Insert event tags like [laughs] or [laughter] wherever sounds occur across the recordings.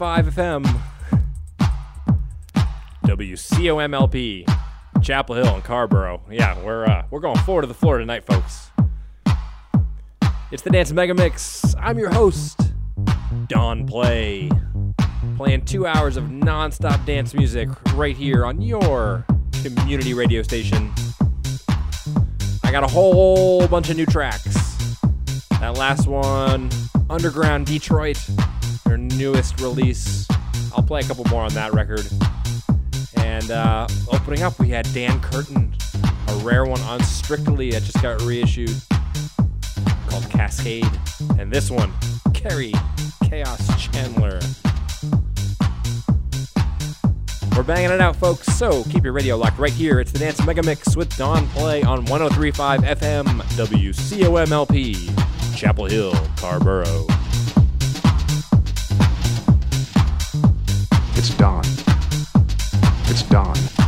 1035 FM, WCOMLP, Chapel Hill and Carrboro. Yeah, we're uh, we're going floor to the floor tonight, folks. It's the Dance Mega Mix. I'm your host, Don Play, playing two hours of non-stop dance music right here on your community radio station. I got a whole bunch of new tracks. That last one, Underground Detroit, newest release. I'll play a couple more on that record. And uh, opening up, we had Dan Curtin, a rare one on Strictly that just got reissued called Cascade. And this one, Kerri Chaos Chandler. We're banging it out, folks, so keep your radio locked right here. It's the Dance Mega Mix with Don Play on 1035 FM, WCOMLP, Chapel Hill, Carrboro. It's dawn. It's dawn.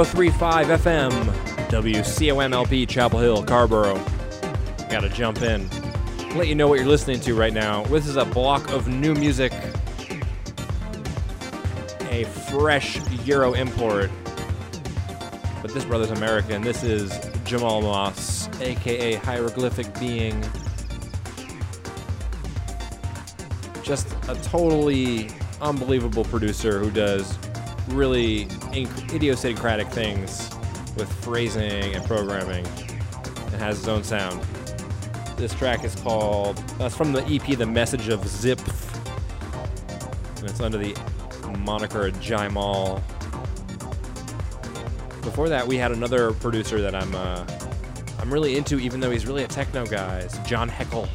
1035 FM, WCOMLP, Chapel Hill, Carrboro. Gotta jump in. Let you know what you're listening to right now. This is a block of new music, a fresh Euro import. But this brother's American. This is Jamal Moss, aka Hieroglyphic Being. Just a totally unbelievable producer who does really idiosyncratic things with phrasing and programming and has its own sound. This track is called, that's from the EP The Message of Zip. And it's under the moniker Jaimal. Before that, we had another producer that I'm uh, I'm really into, even though he's really a techno guy. It's John Heckle.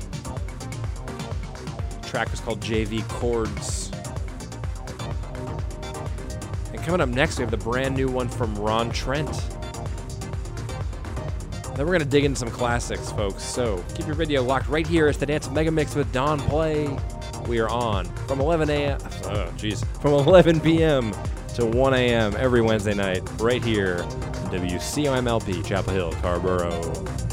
The track was called JV Chords. Coming up next, we have the brand new one from Ron Trent. Then we're gonna dig into some classics, folks. So keep your video locked right here. It's the Dance Mega Mix with Don Play. We are on from 11 a.m. Oh, jeez, from 11 p.m. to 1 a.m. every Wednesday night, right here, on WCOMLP, Chapel Hill, Carrboro.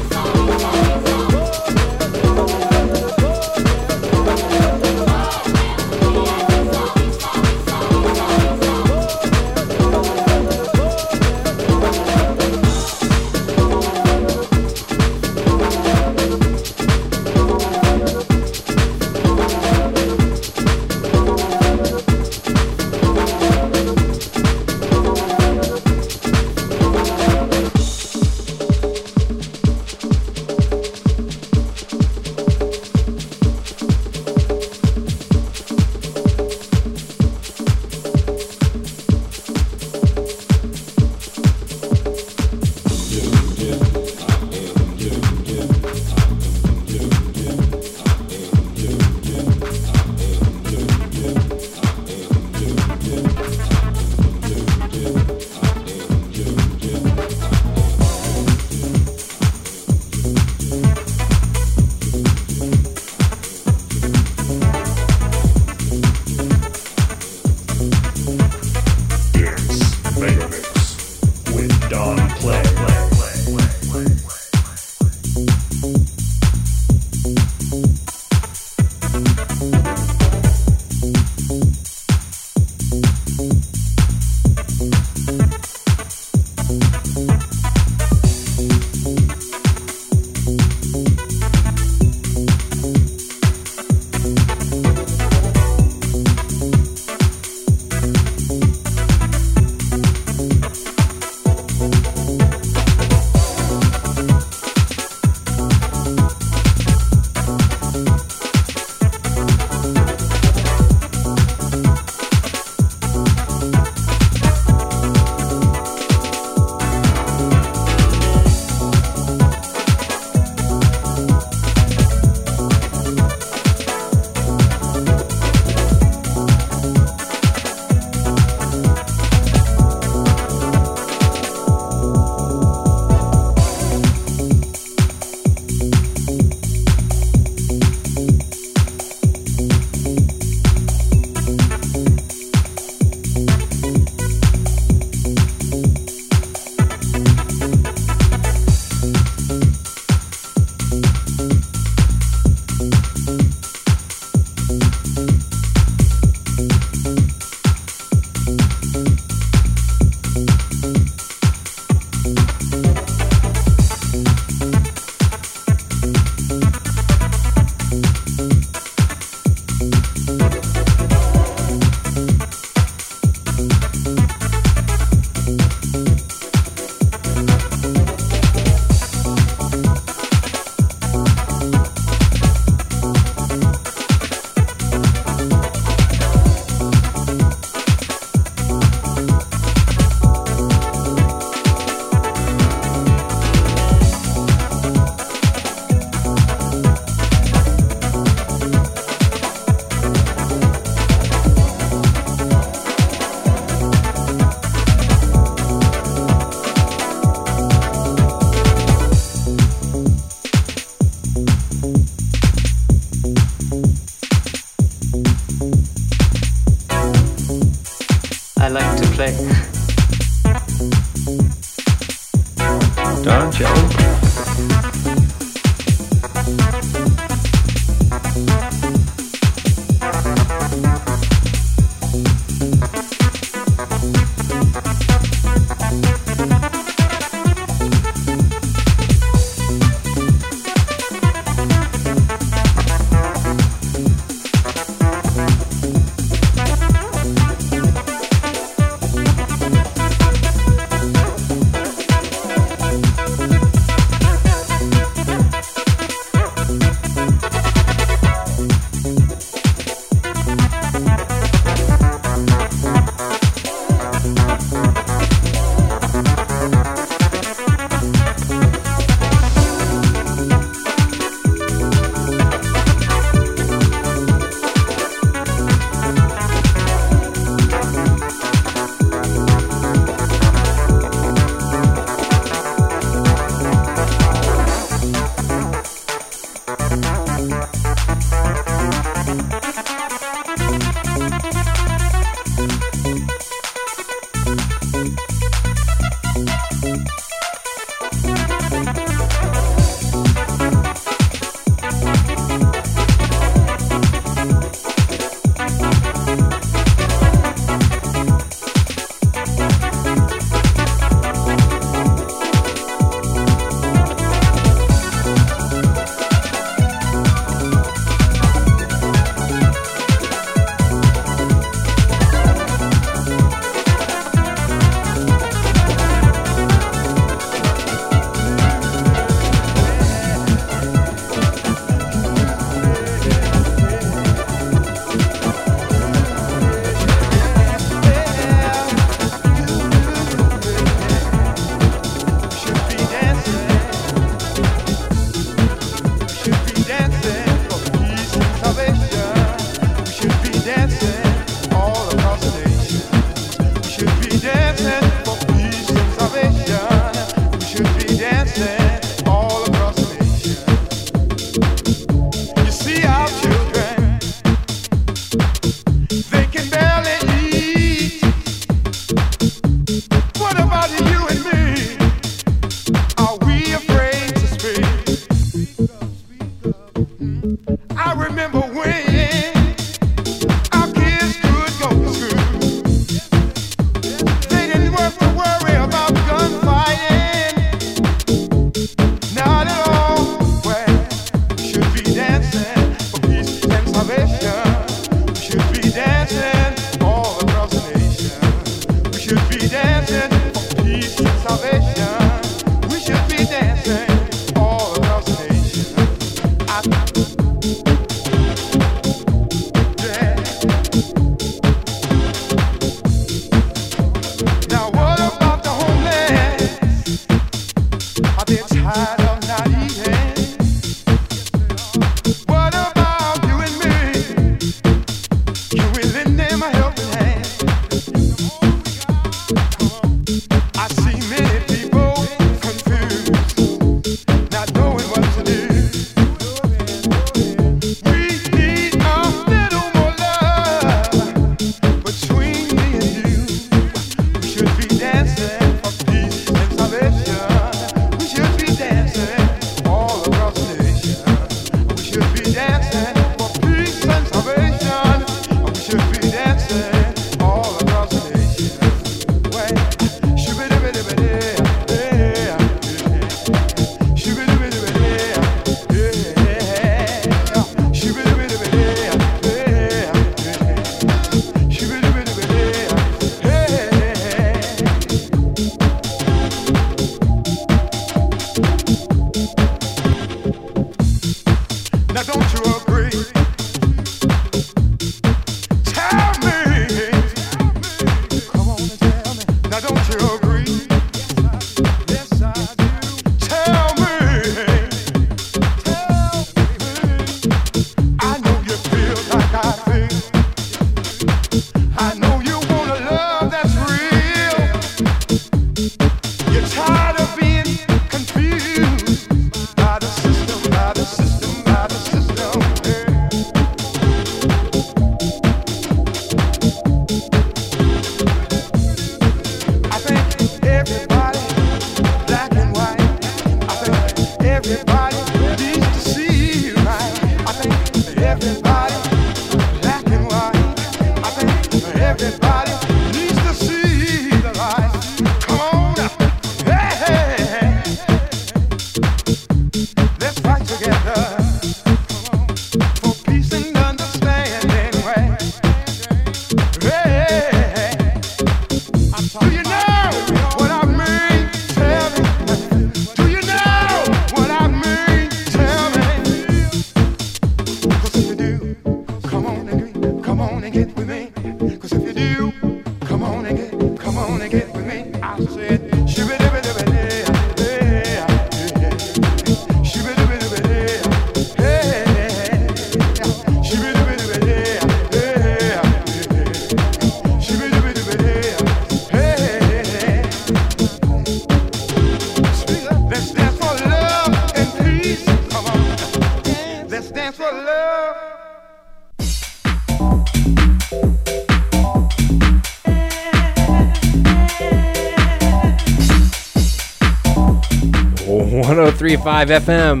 103.5 FM,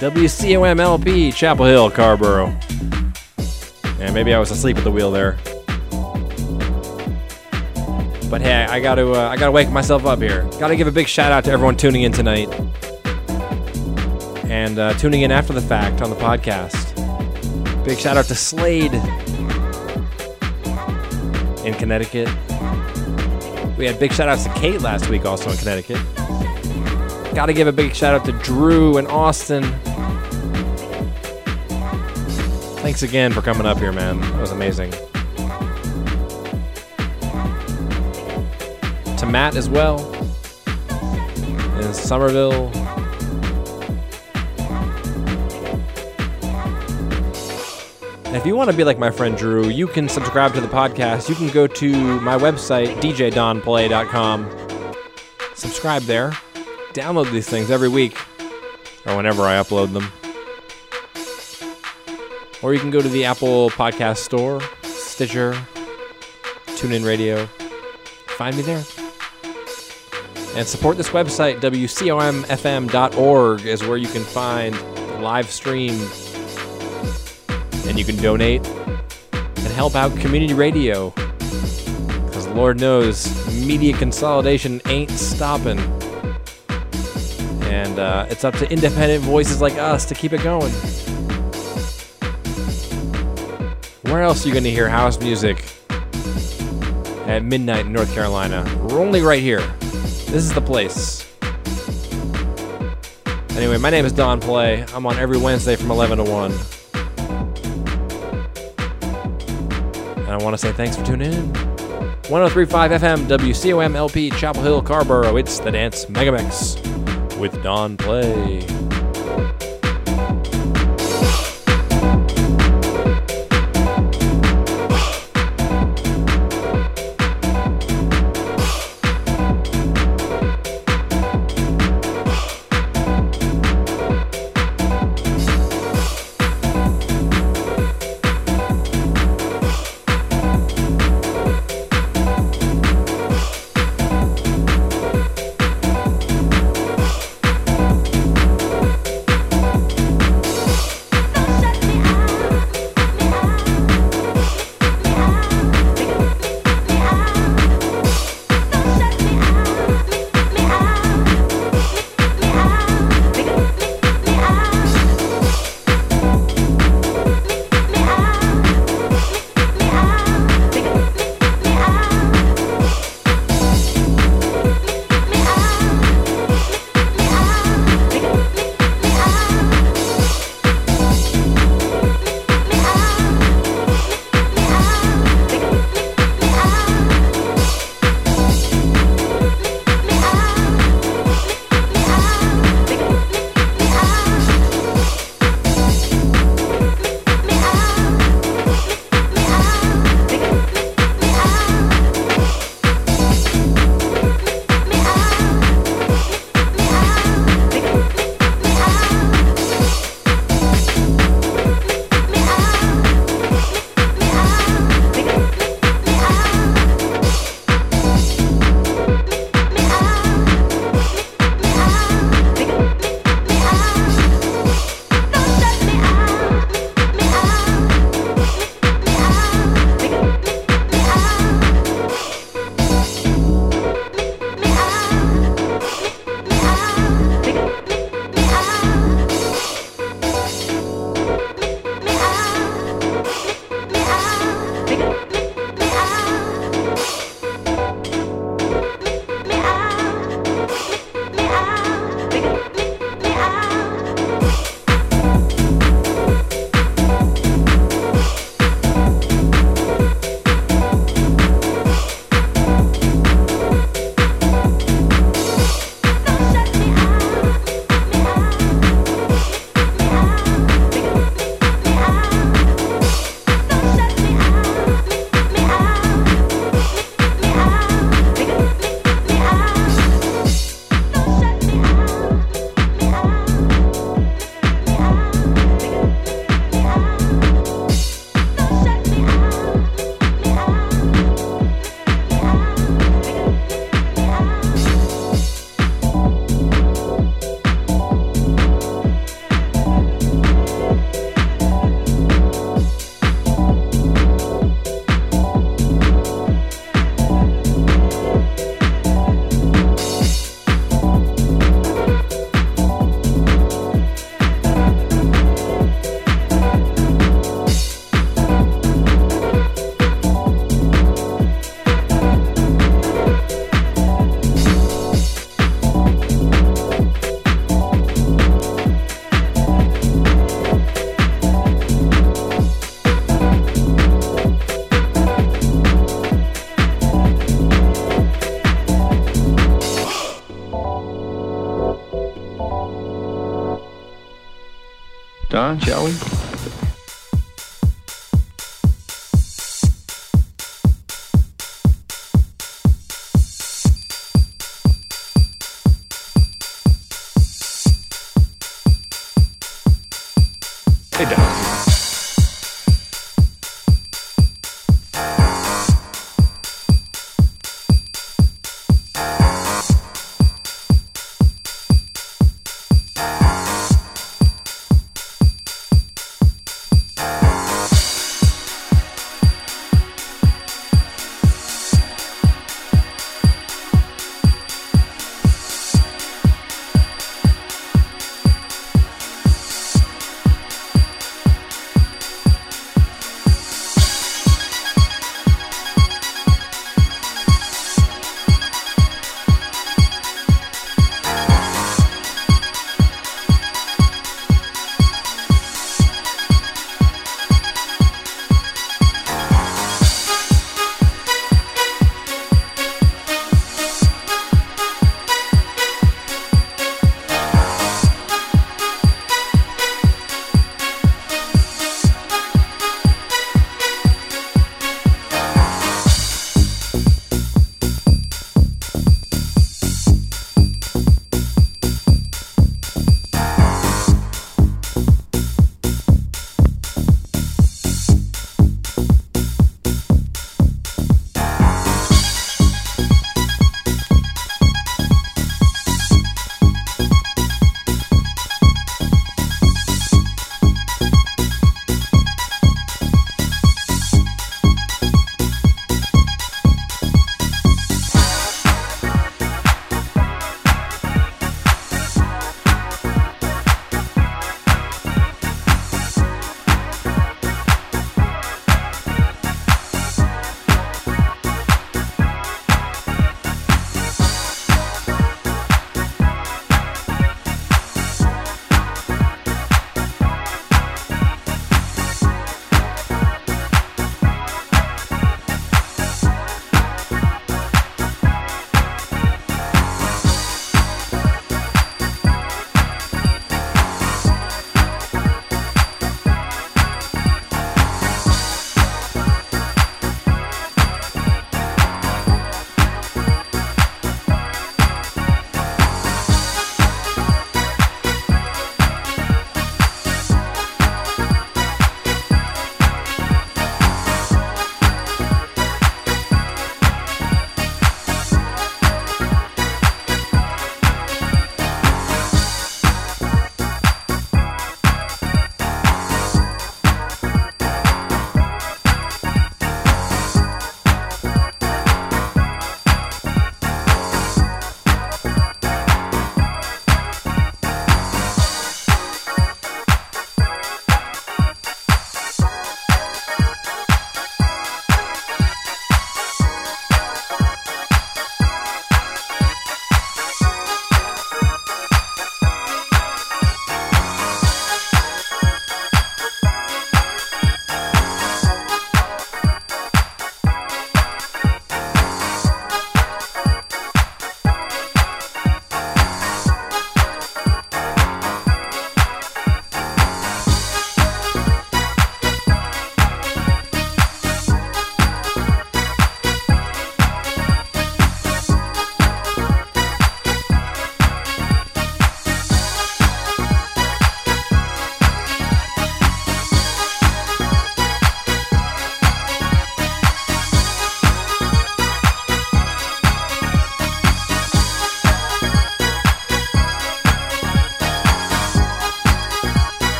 WCOM LP, Chapel Hill, Carrboro. And maybe I was asleep at the wheel there. But hey, I got to uh, I got to wake myself up here. Got to give a big shout out to everyone tuning in tonight and uh, tuning in after the fact on the podcast. Big shout out to Slade in Connecticut. We had big shout outs to Kate last week, also in Connecticut. Got to give a big shout out to Drew and Austin. Thanks again for coming up here, man. That was amazing. To Matt as well in Somerville. And if you want to be like my friend Drew, you can subscribe to the podcast. You can go to my website, djdonplay.com. Subscribe there download these things every week or whenever I upload them. Or you can go to the Apple Podcast Store, Stitcher, TuneIn Radio. Find me there. And support this website, WCOMFM.org, is where you can find live stream and you can donate and help out community radio. Because Lord knows, media consolidation ain't stopping and uh, it's up to independent voices like us to keep it going. Where else are you going to hear house music at midnight in North Carolina? We're only right here. This is the place. Anyway, my name is Don Play. I'm on every Wednesday from 11 to 1. And I want to say thanks for tuning in. 1035 FM, WCOM LP, Chapel Hill, Carrboro. It's the Dance Megamix with Don Play. Shall we?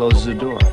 Closes the door,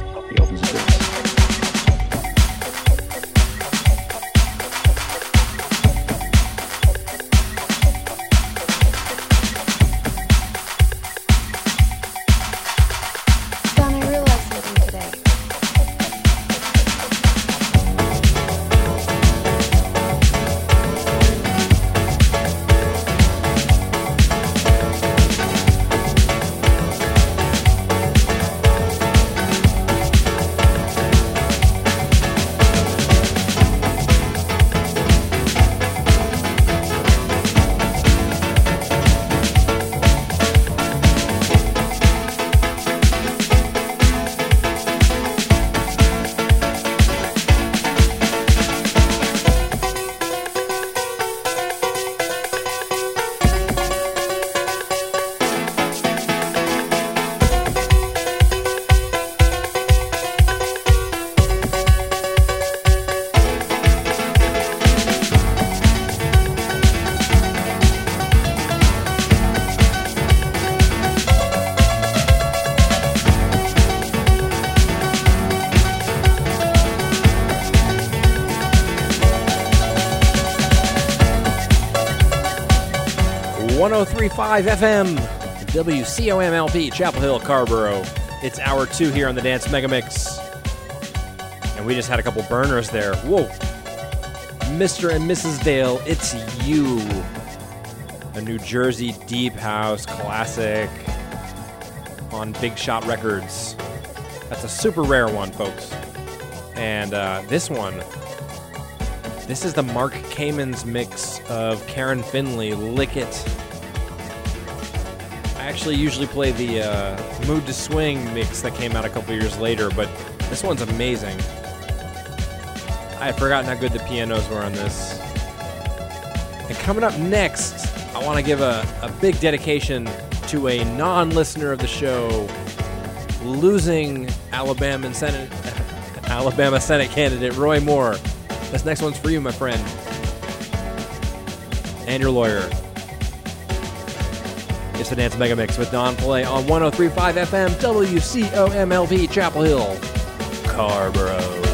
93.5 FM, WCOMLP, Chapel Hill, Carrboro. It's hour two here on the Dance Megamix. And we just had a couple burners there. Whoa. Mr. and Mrs. Dale, it's you. A New Jersey Deep House classic on Big Shot Records. That's a super rare one, folks. And uh, this one, this is the Mark Kamins mix of Karen Finley, Lick It actually usually play the uh, Mood II Swing mix that came out a couple years later, but this one's amazing. I had forgotten how good the pianos were on this. And coming up next, I want to give a, a big dedication to a non listener of the show losing Alabama Senate, [laughs] Alabama Senate candidate Roy Moore. This next one's for you, my friend. And your lawyer. It's the Mega Mix with Don Play on 1035 FM WCOMLP Chapel Hill, Carrboro.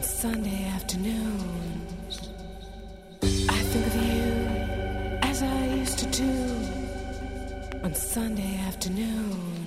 on Sunday afternoons. I think of you as I used to do on Sunday afternoons.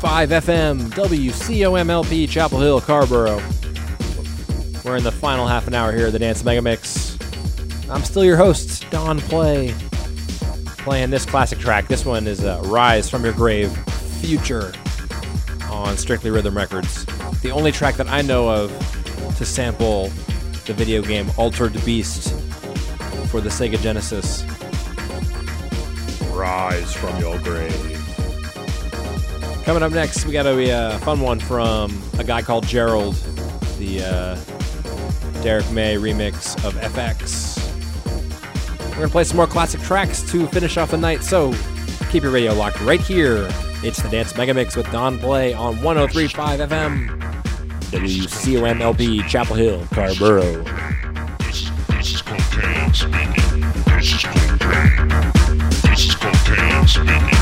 1035 FM, WCOMLP, Chapel Hill, Carrboro. We're in the final half an hour here at the Dance Mega Mix. I'm still your host, Don Play, playing this classic track. This one is uh, Rise from Your Grave, Future, on Strictly Rhythm Records. The only track that I know of to sample the video game Altered Beast for the Sega Genesis. Rise from your grave. Coming up next, we got a uh, fun one from a guy called Gerald, the uh, Derrick May remix of FX. We're going to play some more classic tracks to finish off the night, so keep your radio locked right here. It's the Dance Mega Mix with Don Play on 1035 FM. WCOMLP, Chapel Hill, Carrboro. This, this is cocaine speaking. This is cocaine. This is speaking.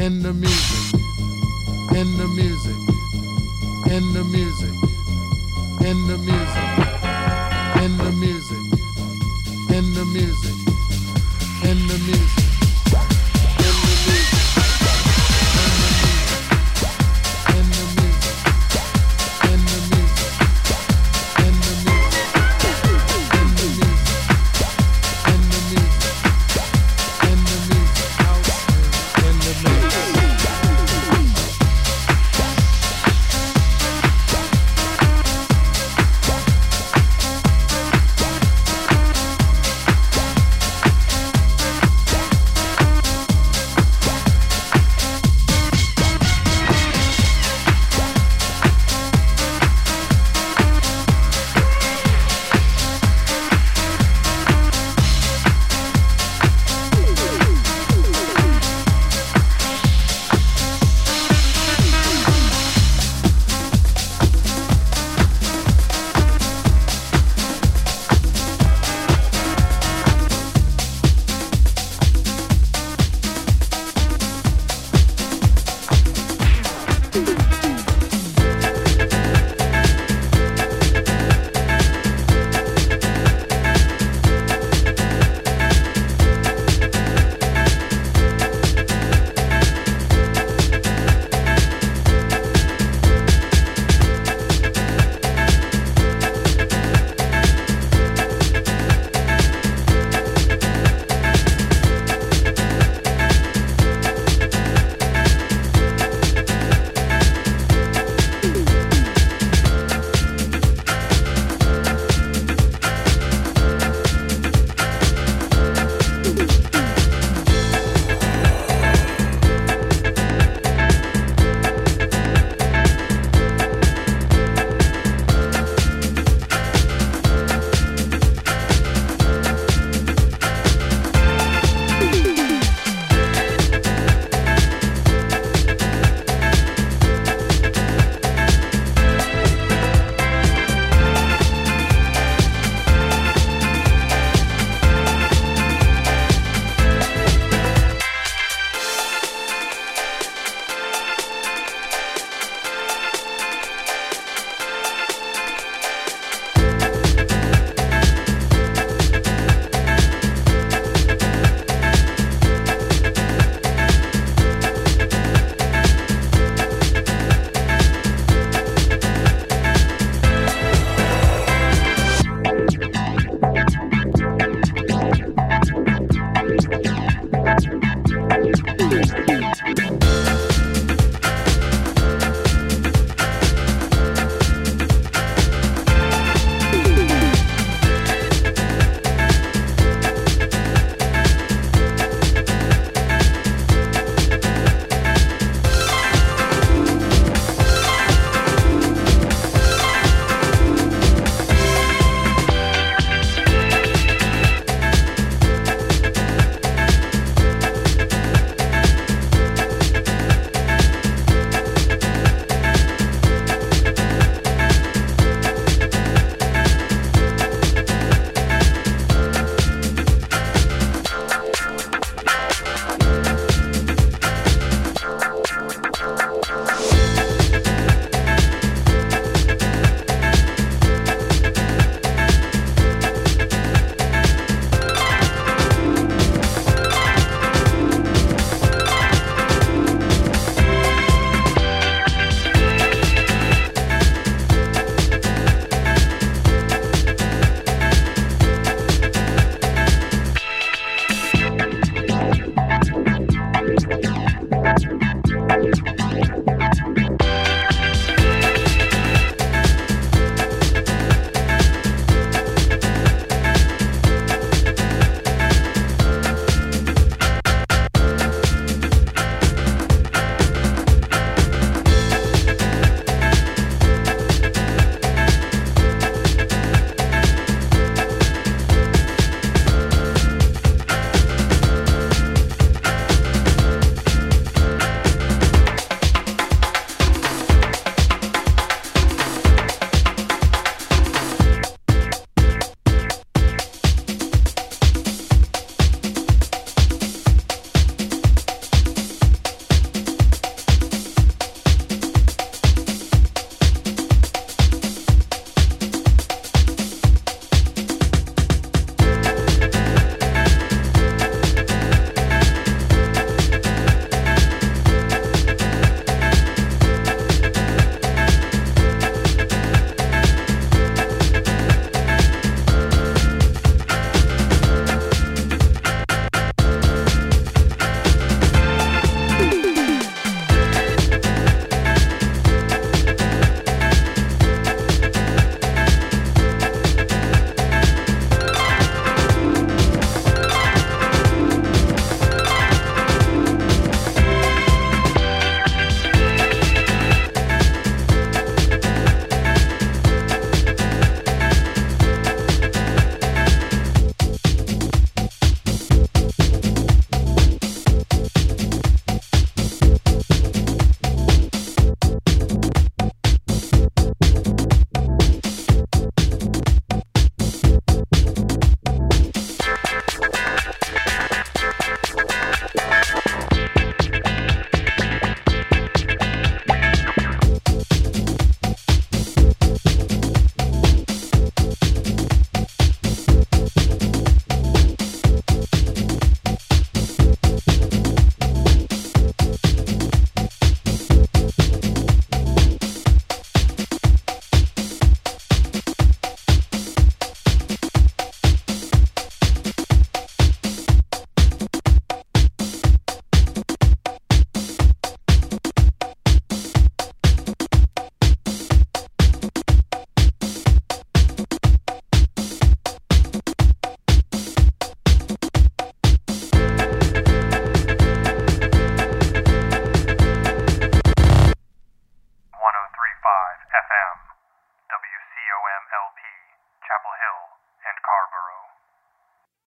In the music. In the music. In the music. In the music. In the music. In the music. In the music.